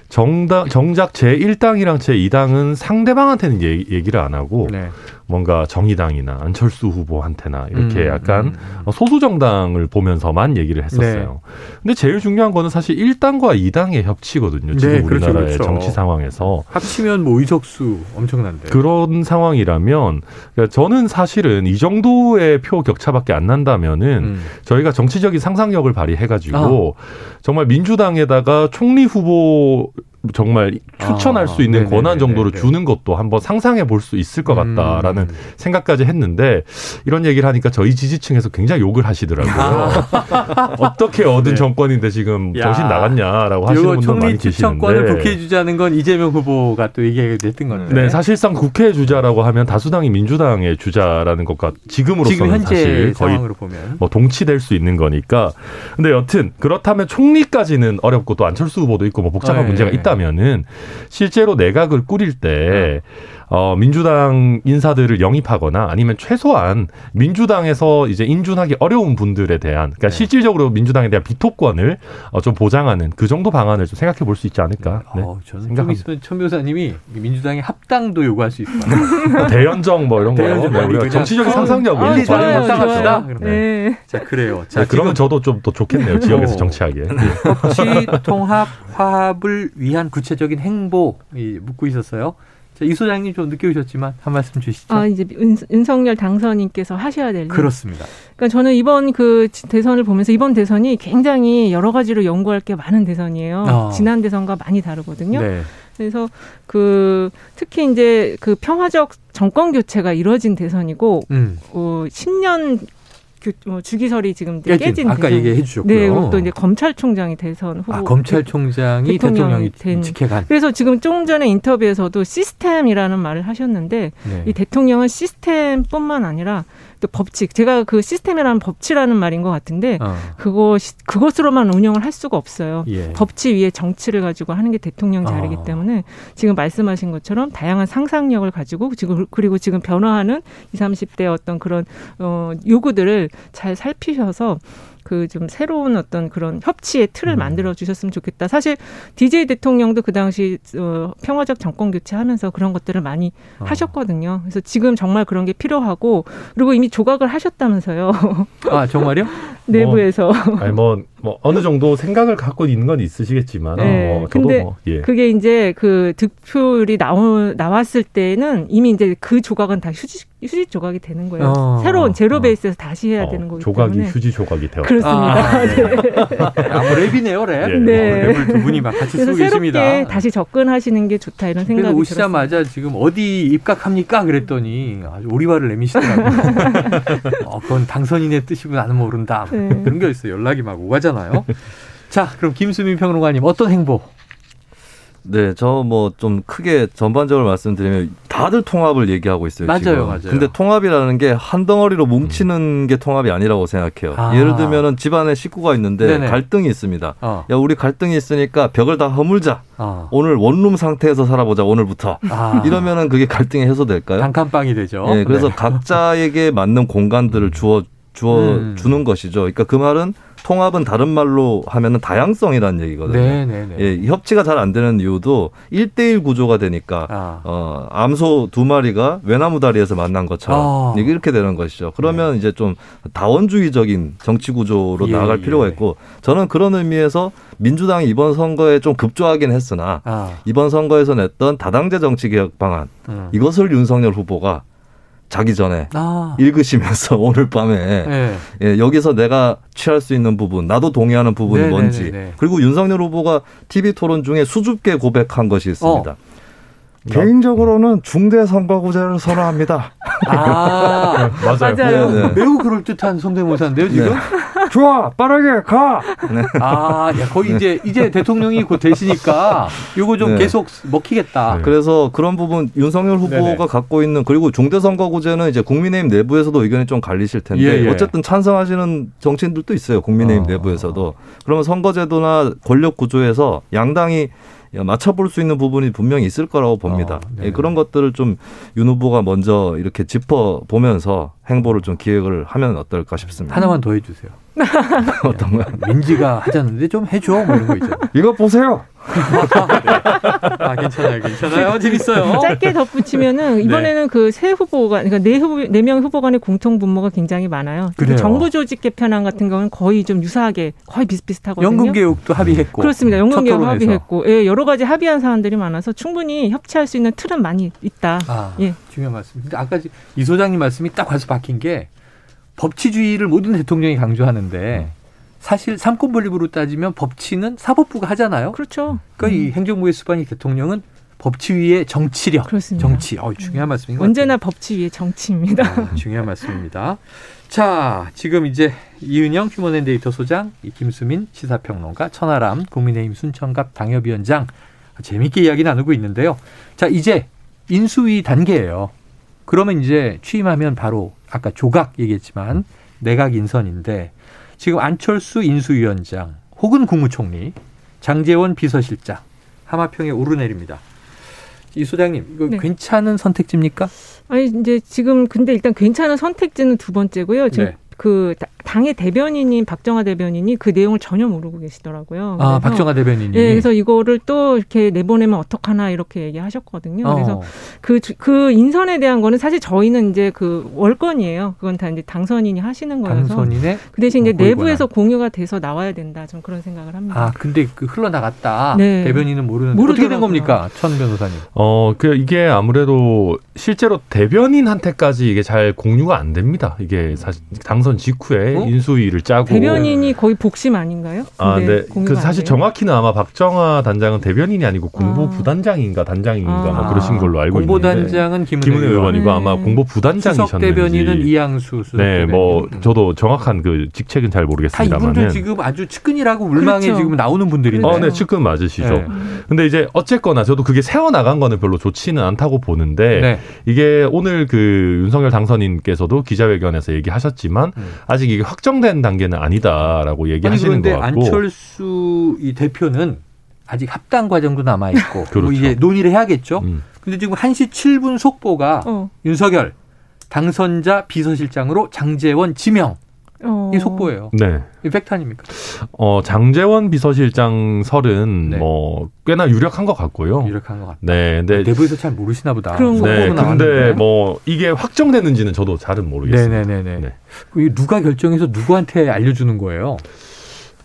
정당 정작 제 1당이랑 제 2당은 상대방한테는 얘기, 얘기를 안 하고 네. 뭔가 정의당이나 안철수 후보한테나 이렇게 음, 약간 음. 음. 소수 정당을 보면서만 얘기를 했었어요. 네. 근데 제일 중요한 거는 사실 1당과 2당의 협치거든요. 지금 네, 그렇죠, 우리나라의 그렇죠. 정치 상황에서 합치면 뭐 의석수 엄청난데 그런 상황이라면 그러니까 저는 사실은 이 정도의 표 격차밖에 안 난다면은 음. 저희가 정치적인 상상력을 발휘해가지고 아. 정말 민주당에다가 총리 후보 정말 추천할 아, 수 있는 네네네네. 권한 정도를 주는 것도 한번 상상해 볼 수 있을 것 같다라는 음. 생각까지 했는데 이런 얘기를 하니까 저희 지지층에서 굉장히 욕을 하시더라고요. 아. [LAUGHS] 어떻게 얻은 네. 정권인데 지금 야. 정신 나갔냐라고 하시는 분들 많이 계시는데. 추천권을 국회에 주자는 건 이재명 후보가 또 얘기가 됐던 건데. 네, 사실상 국회에 주자라고 하면 다수당이 민주당에 주자라는 것과 지금으로서는 지금 현재 사실 거의 보면. 뭐 동치될 수 있는 거니까. 근데 여튼 그렇다면 총리까지는 어렵고 또 안철수 후보도 있고 뭐 복잡한 네. 문제가 있다. 한다면은 실제로 내각을 꾸릴 때 어, 민주당 인사들을 영입하거나 아니면 최소한 민주당에서 이제 인준하기 어려운 분들에 대한 그러니까 네. 실질적으로 민주당에 대한 비토권을 어, 좀 보장하는 그 정도 방안을 좀 생각해 볼 수 있지 않을까. 네. 어, 저는 생각합니다. 천 변호사님이 민주당의 합당도 요구할 수 있다. [LAUGHS] 대연정 뭐 이런 거. 네, 정치적인 상상력을 아, 좋아요, 합당합시다. 네. 자 그래요. 자 네, 그러면 저도 좀 더 좋겠네요. 지역에서 어. 정치하기에. [LAUGHS] 법치 통합 화합을 위한 구체적인 행보 묻고 있었어요. 자, 이 소장님 좀 늦게 오셨지만 한 말씀 주시죠. 아, 이제 윤, 윤석열 당선인께서 하셔야 될 그렇습니다. 그러니까 저는 이번 그 대선을 보면서 이번 대선이 굉장히 여러 가지로 연구할 게 많은 대선이에요. 어. 지난 대선과 많이 다르거든요. 네. 그래서 그 특히 이제 그 평화적 정권 교체가 이루어진 대선이고 음. 어, 10년 뭐 주기설이 지금 깨진, 깨진 아까 얘기해 주셨고요. 네, 또 이제 검찰총장이 대선 후보. 아, 검찰총장이 대통령이, 된. 직해간. 그래서 지금 조금 전에 인터뷰에서도 시스템이라는 말을 하셨는데 네. 이 대통령은 시스템뿐만 아니라 또 법칙 제가 그 시스템이라는 법치라는 말인 것 같은데 어. 그거 그것으로만 운영을 할 수가 없어요. 예. 법치 위에 정치를 가지고 하는 게 대통령 자리이기 어. 때문에 지금 말씀하신 것처럼 다양한 상상력을 가지고 지금 그리고 지금 변화하는 20, 30대 어떤 그런 어 요구들을 잘 살피셔서 그 좀 새로운 어떤 그런 협치의 틀을 음. 만들어 주셨으면 좋겠다. 사실 DJ 대통령도 그 당시 어, 평화적 정권 교체하면서 그런 것들을 많이 어. 하셨거든요. 그래서 지금 정말 그런 게 필요하고 그리고 이미 조각을 하셨다면서요. 아 정말요? [LAUGHS] 내부에서. 뭐, 아니 뭐 뭐 어느 정도 생각을 갖고 있는 건 있으시겠지만 네. 뭐 저도 뭐 예. 그게 이제 그 득표율이 나오, 나왔을 때는 이미 이제 그 조각은 다 휴지 휴지 조각이 되는 거예요. 어. 새로운 제로 어. 베이스에서 어. 다시 해야 어. 되는 거기 조각이 때문에 휴지 조각이 되었다. 그렇습니다. 아, 네. 아, 뭐 랩이네요, 랩. 예. 네. 랩을 두 분이 막 같이 쓰고 계십니다. 다시 접근하시는 게 좋다 이런 생각이 오시자마자 들었습니다. 지금 어디 입각합니까? 그랬더니 아주 오리발을 내미시더라고요. [LAUGHS] 어, 그건 당선인의 뜻이고 나는 모른다. 네. 그런 게 있어요. 연락이 막 오가잖아요. [LAUGHS] 자, 그럼 김수민 평론가님 어떤 행보? 네, 저 뭐 좀 크게 전반적으로 말씀드리면 다들 통합을 얘기하고 있어요. 맞아요, 지금. 맞아요. 근데 통합이라는 게 한 덩어리로 뭉치는 음. 게 통합이 아니라고 생각해요. 아. 예를 들면은 집안에 식구가 있는데 네네. 갈등이 있습니다. 어. 야, 우리 갈등이 있으니까 벽을 다 허물자. 어. 오늘 원룸 상태에서 살아보자 오늘부터. 아. 이러면은 그게 갈등이 해소될까요? 단칸방이 되죠. 네, 그래서 네. 각자에게 맞는 공간들을 주어 주어 음. 주는 것이죠. 그러니까 그 말은 통합은 다른 말로 하면은 다양성이라는 얘기거든요. 네네네. 네, 네. 예, 협치가 잘 안 되는 이유도 1대1 구조가 되니까 아. 어, 암소 두 마리가 외나무 다리에서 만난 것처럼 아. 이렇게 되는 것이죠. 그러면 네. 이제 좀 다원주의적인 정치 구조로 예, 나아갈 필요가 예. 있고 저는 그런 의미에서 민주당이 이번 선거에 좀 급조하긴 했으나 아. 이번 선거에서 냈던 다당제 정치 개혁 방안 음. 이것을 윤석열 후보가 자기 전에 아. 읽으시면서 [LAUGHS] 오늘 밤에 네. 예, 여기서 내가 취할 수 있는 부분, 나도 동의하는 부분이 네네네네. 뭔지, 그리고 윤석열 후보가 TV 토론 중에 수줍게 고백한 것이 있습니다. 어. 개인적으로는 중대 선거구제를 선호합니다. 아, [LAUGHS] 맞아요. 맞아요. 네, 네. 매우 그럴듯한 성대모사인데요, 지금? 네. 좋아, 빠르게 가! 네. 아, 야, 거의 네. 이제, 이제 대통령이 곧 되시니까 요거 좀 네. 계속 먹히겠다. 그래서 그런 부분 윤석열 후보가 네네. 갖고 있는 그리고 중대 선거구제는 이제 국민의힘 내부에서도 의견이 좀 갈리실 텐데 예, 예. 어쨌든 찬성하시는 정치인들도 있어요. 국민의힘 어. 내부에서도. 그러면 선거제도나 권력 구조에서 양당이 맞춰볼 수 있는 부분이 분명히 있을 거라고 봅니다. 어, 네. 예, 그런 것들을 좀 윤 후보가 먼저 이렇게 짚어 보면서 행보를 좀 기획을 하면 어떨까 싶습니다. 하나만 더 해주세요. [LAUGHS] 어떤 거? 민지가 하자는데 좀 해줘 뭐 이런 거 있죠. [LAUGHS] 이거 보세요. [LAUGHS] 아 괜찮아요, 괜찮아요. 재밌어요. 짧게 덧붙이면은 네. 이번에는 네. 그 그세 후보가 그러니까 네 후보 네명 후보 간의 공통 분모가 굉장히 많아요. 그래요. 정부 조직 개편안 같은 경우는 거의 좀 유사하게 거의 비슷비슷하거든요. 연금 개혁도 합의했고. 그렇습니다. 연금 개혁 합의했고. 예, 여러 가지 합의한 사안들이 많아서 충분히 협치할 수 있는 틀은 많이 있다. 아, 예. 중요한 말씀. 근데 아까 이 소장님 말씀이 딱 와서 박힌 게 법치주의를 모든 대통령이 강조하는데 음. 사실 삼권 분립으로 따지면 법치는 사법부가 하잖아요. 그렇죠. 그러니까 음. 이 행정부의 수반이 대통령은 법치 위의 정치력, 그렇습니다. 정치. 어, 중요한 말씀인 것 언제나 법치 위의 정치입니다. 아, 중요한 말씀입니다. 자, 지금 이제 이은영 휴먼앤데이터 소장, 김수민 시사평론가, 천하람 국민의힘 순천갑 당협위원장 재밌게 이야기 나누고 있는데요. 자, 이제 인수위 단계예요. 그러면 이제 취임하면 바로 아까 조각 얘기했지만 내각 인선인데 지금 안철수 인수위원장 혹은 국무총리, 장재원 비서실장 하마평에 오르내립니다. 이 소장님, 이거 네. 괜찮은 선택지입니까? 아니 이제 지금 근데 일단 괜찮은 선택지는 두 번째고요. 지금 네. 그 당의 대변인인 박정화 대변인이 그 내용을 전혀 모르고 계시더라고요. 아, 박정화 대변인이. 네, 그래서 이거를 또 이렇게 내보내면 어떡하나 이렇게 얘기하셨거든요. 어. 그래서 그, 그 인선에 대한 거는 사실 저희는 이제 그 월권이에요. 그건 다 이제 당선인이 하시는 거여서. 당선인의 그 대신 이제 뭐 내부에서 공유가 돼서 나와야 된다. 좀 그런 생각을 합니다. 아, 근데 그 흘러나갔다. 네. 대변인은 모르는 어떻게 된 겁니까? 천 변호사님. 어, 그 이게 아무래도 실제로 대변인한테까지 이게 잘 공유가 안 됩니다. 이게 사실 당선 직후에 어? 인수위를 짜고 대변인이 거의 복심 아닌가요? 아, 네. 그 사실 정확히는 아마 박정아 단장은 대변인이 아니고 공보 아. 부단장인가 단장인가 뭐 아. 뭐 그러신 걸로 알고 공보 있는데 공보단장은 김은혜, 김은혜 의원이고 네. 아마 공보 부단장이셨는지 대변인은 이양수 네, 뭐 저도 정확한 그 직책은 잘 모르겠습니다만 다 이분들 지금 아주 측근이라고 물망에 그렇죠. 지금 나오는 분들인데. 어, 네, 측근 맞으시죠. 네. 근데 이제 어쨌거나 저도 그게 세워 나간 거는 별로 좋지는 않다고 보는데 네. 이게 오늘 그 윤석열 당선인께서도 기자회견에서 얘기하셨지만 음. 아직 이게 확정된 단계는 아니다라고 얘기하시는 것 같고. 안철수 이 대표는 아직 합당 과정도 남아 있고 뭐 [LAUGHS] 그렇죠. 뭐 이제 논의를 해야겠죠. 음. 근데 지금 1시 7분 속보가 어. 윤석열 당선자 비서실장으로 장재원 지명. 어. 이 속보예요. 네. 이 팩트 아닙니까? 어, 장재원 비서실장 설은 네. 뭐 꽤나 유력한 것 같고요. 유력한 것 같다. 네. 근데 내부에서 잘 모르시나 보다. 그런 거. 네. 근데 뭐 이게 확정되는지는 저도 잘은 모르겠습니다. 네네네. 네. 누가 결정해서 누구한테 알려주는 거예요?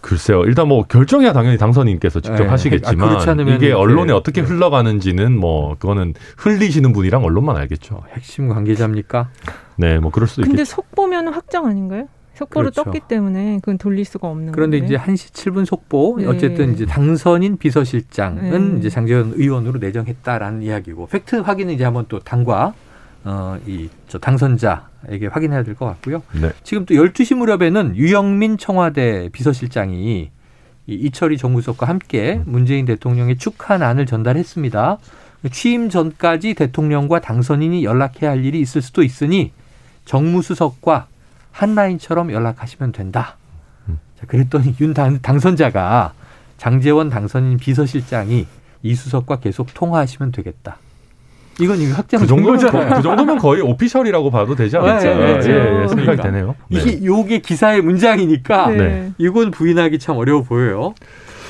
글쎄요. 일단 뭐 결정이야 당연히 당선인께서 직접 네. 하시겠지만 아, 이게 언론에 어떻게 네. 흘러가는지는 뭐 그거는 흘리시는 분이랑 언론만 알겠죠. 핵심 관계자입니까? 네, 뭐 그럴 수도 있겠죠. 근데 속보면 확정 아닌가요? 속보를 그렇죠. 떴기 때문에 그건 돌릴 수가 없는 그런데 건데. 이제 1시 7분 속보 네. 어쨌든 이제 당선인 비서실장은 네. 이제 장재현 의원으로 내정했다라는 이야기고 팩트 확인은 이제 한번 또 당과 어, 이, 저 당선자에게 확인해야 될 것 같고요. 네. 지금 또 12시 무렵에는 유영민 청와대 비서실장이 이 이철희 정무석과 함께 문재인 대통령의 축하난을 전달했습니다. 취임 전까지 대통령과 당선인이 연락해야 할 일이 있을 수도 있으니 정무수석과 한라인처럼 연락하시면 된다. 음. 자, 그랬더니 윤 당, 당선자가 장재원 당선인 비서실장이 이수석과 계속 통화하시면 되겠다. 이건 이거 확정 그 정도면 그 정도면 거의 오피셜이라고 봐도 되지 않을까 네, 네, 예, 예, 생각이. 되네요. 이게 네. 요게 기사의 문장이니까 네. 이건 부인하기 참 어려워 보여요.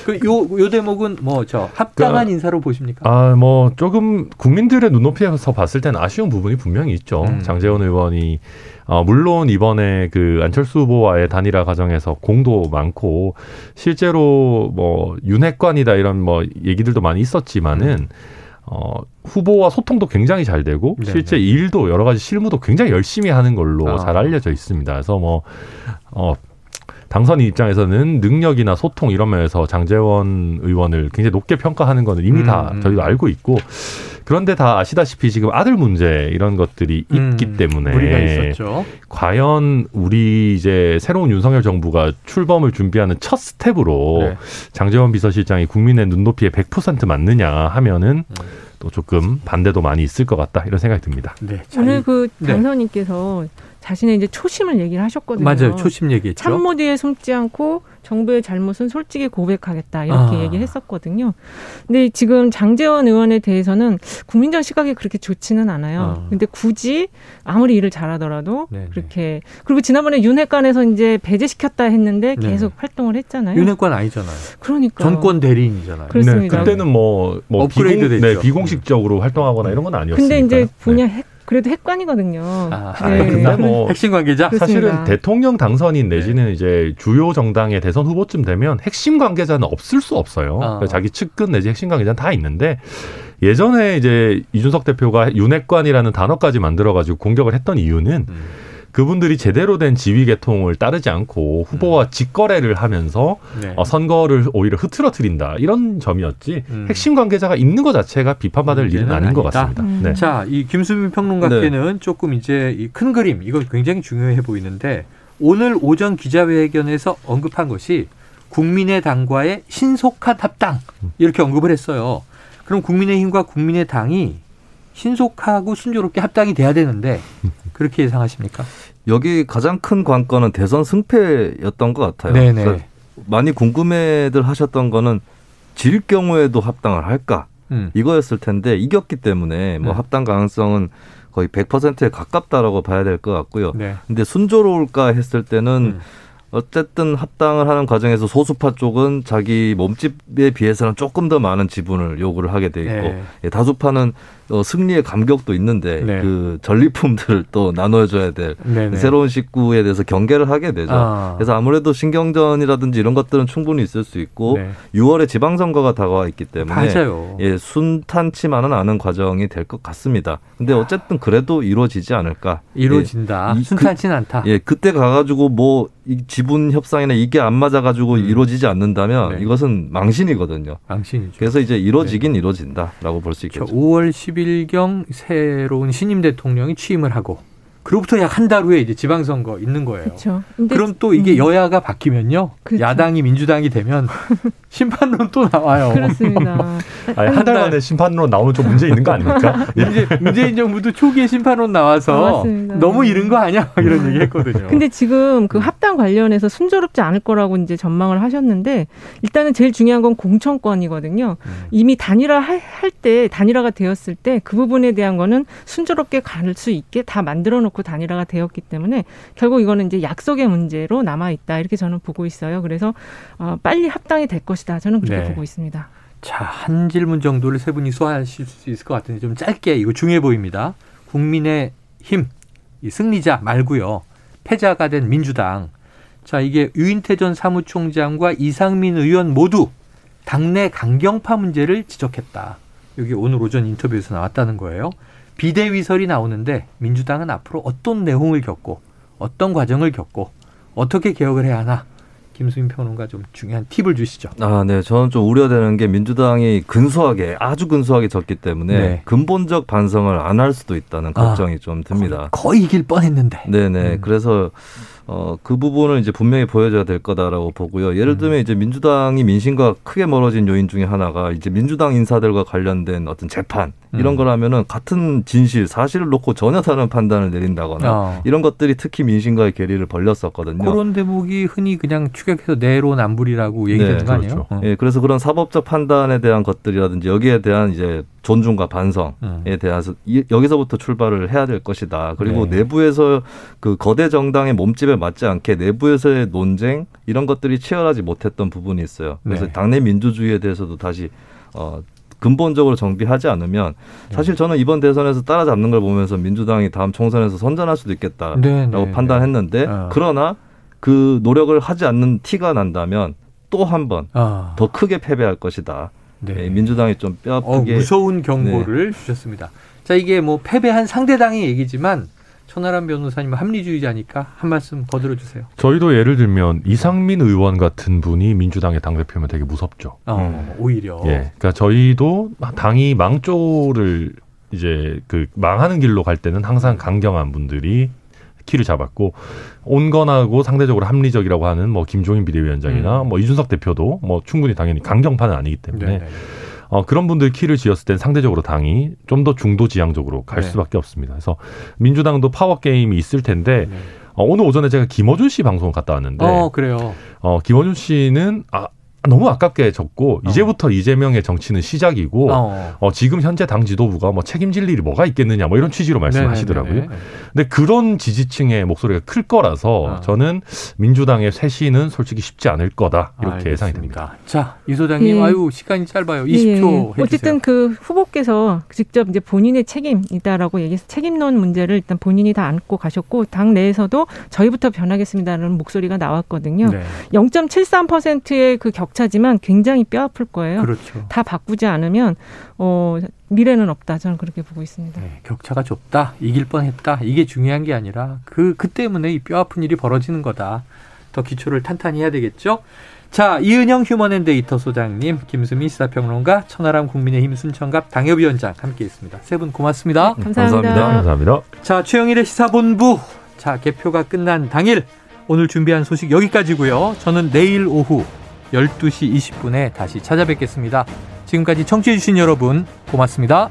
그요 요 대목은 뭐 저 합당한 그, 인사로 보십니까? 아, 뭐 조금 국민들의 눈높이에서 봤을 때는 아쉬운 부분이 분명히 있죠. 음. 장재원 의원이 어, 물론 이번에 그 안철수 후보와의 단일화 과정에서 공도 많고 실제로 뭐 윤핵관이다 이런 뭐 얘기들도 많이 있었지만은 음. 어, 후보와 소통도 굉장히 잘 되고 네네. 실제 일도 여러 가지 실무도 굉장히 열심히 하는 걸로 아. 잘 알려져 있습니다. 그래서 뭐 어, 당선인 입장에서는 능력이나 소통 이런 면에서 장재원 의원을 굉장히 높게 평가하는 거는 이미 음, 다 음. 저희도 알고 있고 그런데 다 아시다시피 지금 아들 문제 이런 것들이 음, 있기 때문에 우리가 있었죠. 과연 우리 이제 새로운 윤석열 정부가 출범을 준비하는 첫 스텝으로 네. 장재원 비서실장이 국민의 눈높이에 100% 맞느냐 하면은 음. 또 조금 반대도 많이 있을 것 같다 이런 생각이 듭니다. 네. 오늘 그 네. 당선인께서 네. 자신의 이제 초심을 얘기를 하셨거든요. 맞아요. 초심 얘기했죠. 참모 뒤에 숨지 않고 정부의 잘못은 솔직히 고백하겠다 이렇게 아. 얘기했었거든요. 근데 지금 장재원 의원에 대해서는 국민적 시각이 그렇게 좋지는 않아요. 아. 근데 굳이 아무리 일을 잘하더라도 네네. 그렇게 그리고 지난번에 윤핵관에서 이제 배제시켰다 했는데 네. 계속 네. 활동을 했잖아요. 윤핵관 아니잖아요. 그러니까 전권 대리인이잖아요. 그렇습니다. 네, 그때는 뭐, 뭐 업그레이드 비공, 네, 비공식적으로 활동하거나 이런 건 아니었어요. 근데 이제 분야 네. 핵 그래도 핵관이거든요. 아, 네. 근데 뭐 핵심 관계자 사실은 대통령 당선인 내지는 네. 이제 주요 정당의 대선 후보쯤 되면 핵심 관계자는 없을 수 없어요. 아. 자기 측근 내지 핵심 관계자는 다 있는데 예전에 이제 이준석 대표가 윤핵관이라는 단어까지 만들어가지고 공격을 했던 이유는 음. 그분들이 제대로 된 지휘 계통을 따르지 않고 후보와 음. 직거래를 하면서 네. 어, 선거를 오히려 흐트러뜨린다 이런 점이었지 음. 핵심 관계자가 있는 것 자체가 비판받을 일은 아닌 아니다. 것 같습니다. 음. 네. 자, 이 김수민 평론가께는 네. 조금 이제 이 큰 그림 이거 굉장히 중요해 보이는데 오늘 오전 기자회견에서 언급한 것이 국민의당과의 신속한 합당 이렇게 언급을 했어요. 그럼 국민의힘과 국민의당이 신속하고 순조롭게 합당이 돼야 되는데 [LAUGHS] 그렇게 예상하십니까? 여기 가장 큰 관건은 대선 승패였던 것 같아요. 네네. 많이 궁금해들 하셨던 거는 질 경우에도 합당을 할까 음. 이거였을 텐데 이겼기 때문에 뭐 네. 합당 가능성은 거의 100%에 가깝다라고 봐야 될 것 같고요. 네. 근데 순조로울까 했을 때는 음. 어쨌든 합당을 하는 과정에서 소수파 쪽은 자기 몸집에 비해서는 조금 더 많은 지분을 요구를 하게 돼 있고 네. 예, 다수파는 어, 승리의 감격도 있는데 네. 그 전리품들을 또 나눠줘야 될 네네. 새로운 식구에 대해서 경계를 하게 되죠. 아. 그래서 아무래도 신경전이라든지 이런 것들은 충분히 있을 수 있고 네. 6월에 지방선거가 다가와 있기 때문에 맞아요. 예, 순탄치만은 않은 과정이 될 것 같습니다. 근데 어쨌든 그래도 이루어지지 않을까. 이루어진다. 예, 순탄치는 그, 않다. 예, 그때 가가지고 뭐이 지분 협상이나 이게 안 맞아가지고 음. 이루어지지 않는다면 네. 이것은 망신이거든요. 망신이죠. 그래서 이제 이루어지긴 네. 이루어진다라고 볼 수 있겠죠. 5월 10일 10일경 새로운 신임 대통령이 취임을 하고 그로부터 약 한 달 후에 이제 지방선거 있는 거예요. 그쵸. 그럼 또 이게 음. 여야가 바뀌면요. 그쵸. 야당이 민주당이 되면 [LAUGHS] 심판론 또 나와요. 그렇습니다. [LAUGHS] 아니, 한달 만에 심판론 나오면 좀 문제 있는 거 아닙니까? [LAUGHS] 이제 문재인 정부도 초기에 심판론 나와서 아, 너무 이른 거 아니야? 이런 얘기 했거든요. 근데 지금 그 합당 관련해서 순조롭지 않을 거라고 이제 전망을 하셨는데 일단은 제일 중요한 건 공천권이거든요. 음. 이미 단일화 할 때 단일화가 되었을 때 그 부분에 대한 거는 순조롭게 갈 수 있게 다 만들어 놓고 단일화가 되었기 때문에 결국 이거는 이제 약속의 문제로 남아 있다. 이렇게 저는 보고 있어요. 그래서 어, 빨리 합당이 될 것이다. 것이다. 저는 그렇게 네. 보고 있습니다. 자, 한 질문 정도를 세 분이 소화하실 수 있을 것 같은데 좀 짧게 이거 중요해 보입니다. 국민의 힘, 이 승리자 말고요. 패자가 된 민주당. 자, 이게 유인태 전 사무총장과 이상민 의원 모두 당내 강경파 문제를 지적했다. 여기 오늘 오전 인터뷰에서 나왔다는 거예요. 비대위설이 나오는데 민주당은 앞으로 어떤 내용을 겪고 어떤 과정을 겪고 어떻게 개혁을 해야 하나 김수민 평론가 좀 중요한 팁을 주시죠. 아, 네. 저는 좀 우려되는 게 민주당이 근소하게 아주 근소하게 졌기 때문에 네. 근본적 반성을 안 할 수도 있다는 걱정이 아, 좀 듭니다. 거의, 이길 뻔했는데. 네, 네. 음. 그래서 어, 그 부분을 이제 분명히 보여줘야 될 거다라고 보고요. 예를 음. 들면 이제 민주당이 민심과 크게 멀어진 요인 중에 하나가 이제 민주당 인사들과 관련된 어떤 재판 이런 음. 거라면은 같은 진실 사실을 놓고 전혀 다른 판단을 내린다거나 어. 이런 것들이 특히 민심과의 괴리를 벌렸었거든요. 그런 대목이 흔히 그냥 추격해서 내로남불이라고 얘기되는 네, 거 아니에요? 그렇죠. 어. 예, 그래서 그런 사법적 판단에 대한 것들이라든지 여기에 대한 이제 존중과 반성에 음. 대해서 여기서부터 출발을 해야 될 것이다. 그리고 네. 내부에서 그 거대 정당의 몸집에 맞지 않게 내부에서의 논쟁 이런 것들이 치열하지 못했던 부분이 있어요. 그래서 네. 당내 민주주의에 대해서도 다시 어 근본적으로 정비하지 않으면 사실 저는 이번 대선에서 따라잡는 걸 보면서 민주당이 다음 총선에서 선전할 수도 있겠다라고 네, 네, 네. 판단했는데 어. 그러나 그 노력을 하지 않는 티가 난다면 또 한 번더 아. 크게 패배할 것이다. 네. 민주당이 좀 뼈아프게 어, 무서운 경고를 주셨습니다. 자 이게 뭐 패배한 상대당의 얘기지만 천하람 변호사님 합리주의자니까 한 말씀 거들어 주세요. 저희도 예를 들면 이상민 의원 같은 분이 민주당의 당 대표면 되게 무섭죠. 어, 오히려. 예, 그러니까 저희도 당이 망조를 이제 그 망하는 길로 갈 때는 항상 강경한 분들이 키를 잡았고 온건하고 상대적으로 합리적이라고 하는 뭐 김종인 비대위원장이나 음. 뭐 이준석 대표도 뭐 충분히 당연히 강경파는 아니기 때문에 네네. 어, 그런 분들 키를 쥐었을 땐 상대적으로 당이 좀 더 중도 지향적으로 갈 네. 수밖에 없습니다. 그래서 민주당도 파워 게임이 있을 텐데 네. 어, 오늘 오전에 제가 김어준 씨 방송 갔다 왔는데. 어, 그래요. 어, 김어준 씨는 아, 너무 아깝게 졌고 어. 이제부터 이재명의 정치는 시작이고 어. 어. 지금 현재 당 지도부가 뭐 책임질 일이 뭐가 있겠느냐 뭐 이런 취지로 말씀하시더라고요. 네네네. 근데 그런 지지층의 목소리가 클 거라서 어. 저는 민주당의 쇄신은 솔직히 쉽지 않을 거다 이렇게 알겠습니다. 예상이 됩니다. 자, 이 소장님 예. 아유 시간이 짧아요. 20초 예. 어쨌든 그 후보께서 직접 이제 본인의 책임이다라고 얘기해서 책임론 문제를 일단 본인이 다 안고 가셨고 당 내에서도 저희부터 변하겠습니다라는 목소리가 나왔거든요. 네. 0.73%의 그 격차 격차지만 굉장히 뼈 아플 거예요. 그렇죠. 다 바꾸지 않으면 어, 미래는 없다. 저는 그렇게 보고 있습니다. 네, 격차가 좁다. 이길 뻔했다. 이게 중요한 게 아니라 그, 그 때문에 이 뼈 아픈 일이 벌어지는 거다. 더 기초를 탄탄히 해야 되겠죠. 자, 이은영 휴먼앤데이터 소장님, 김수미 시사평론가, 천하람 국민의힘 순천갑 당협위원장 함께했습니다. 세 분 고맙습니다. 네, 감사합니다. 감사합니다. 감사합니다. 자, 최영일의 시사본부. 자, 개표가 끝난 당일 오늘 준비한 소식 여기까지고요. 저는 내일 오후 12시 20분에 다시 찾아뵙겠습니다. 지금까지 청취해주신 여러분 고맙습니다.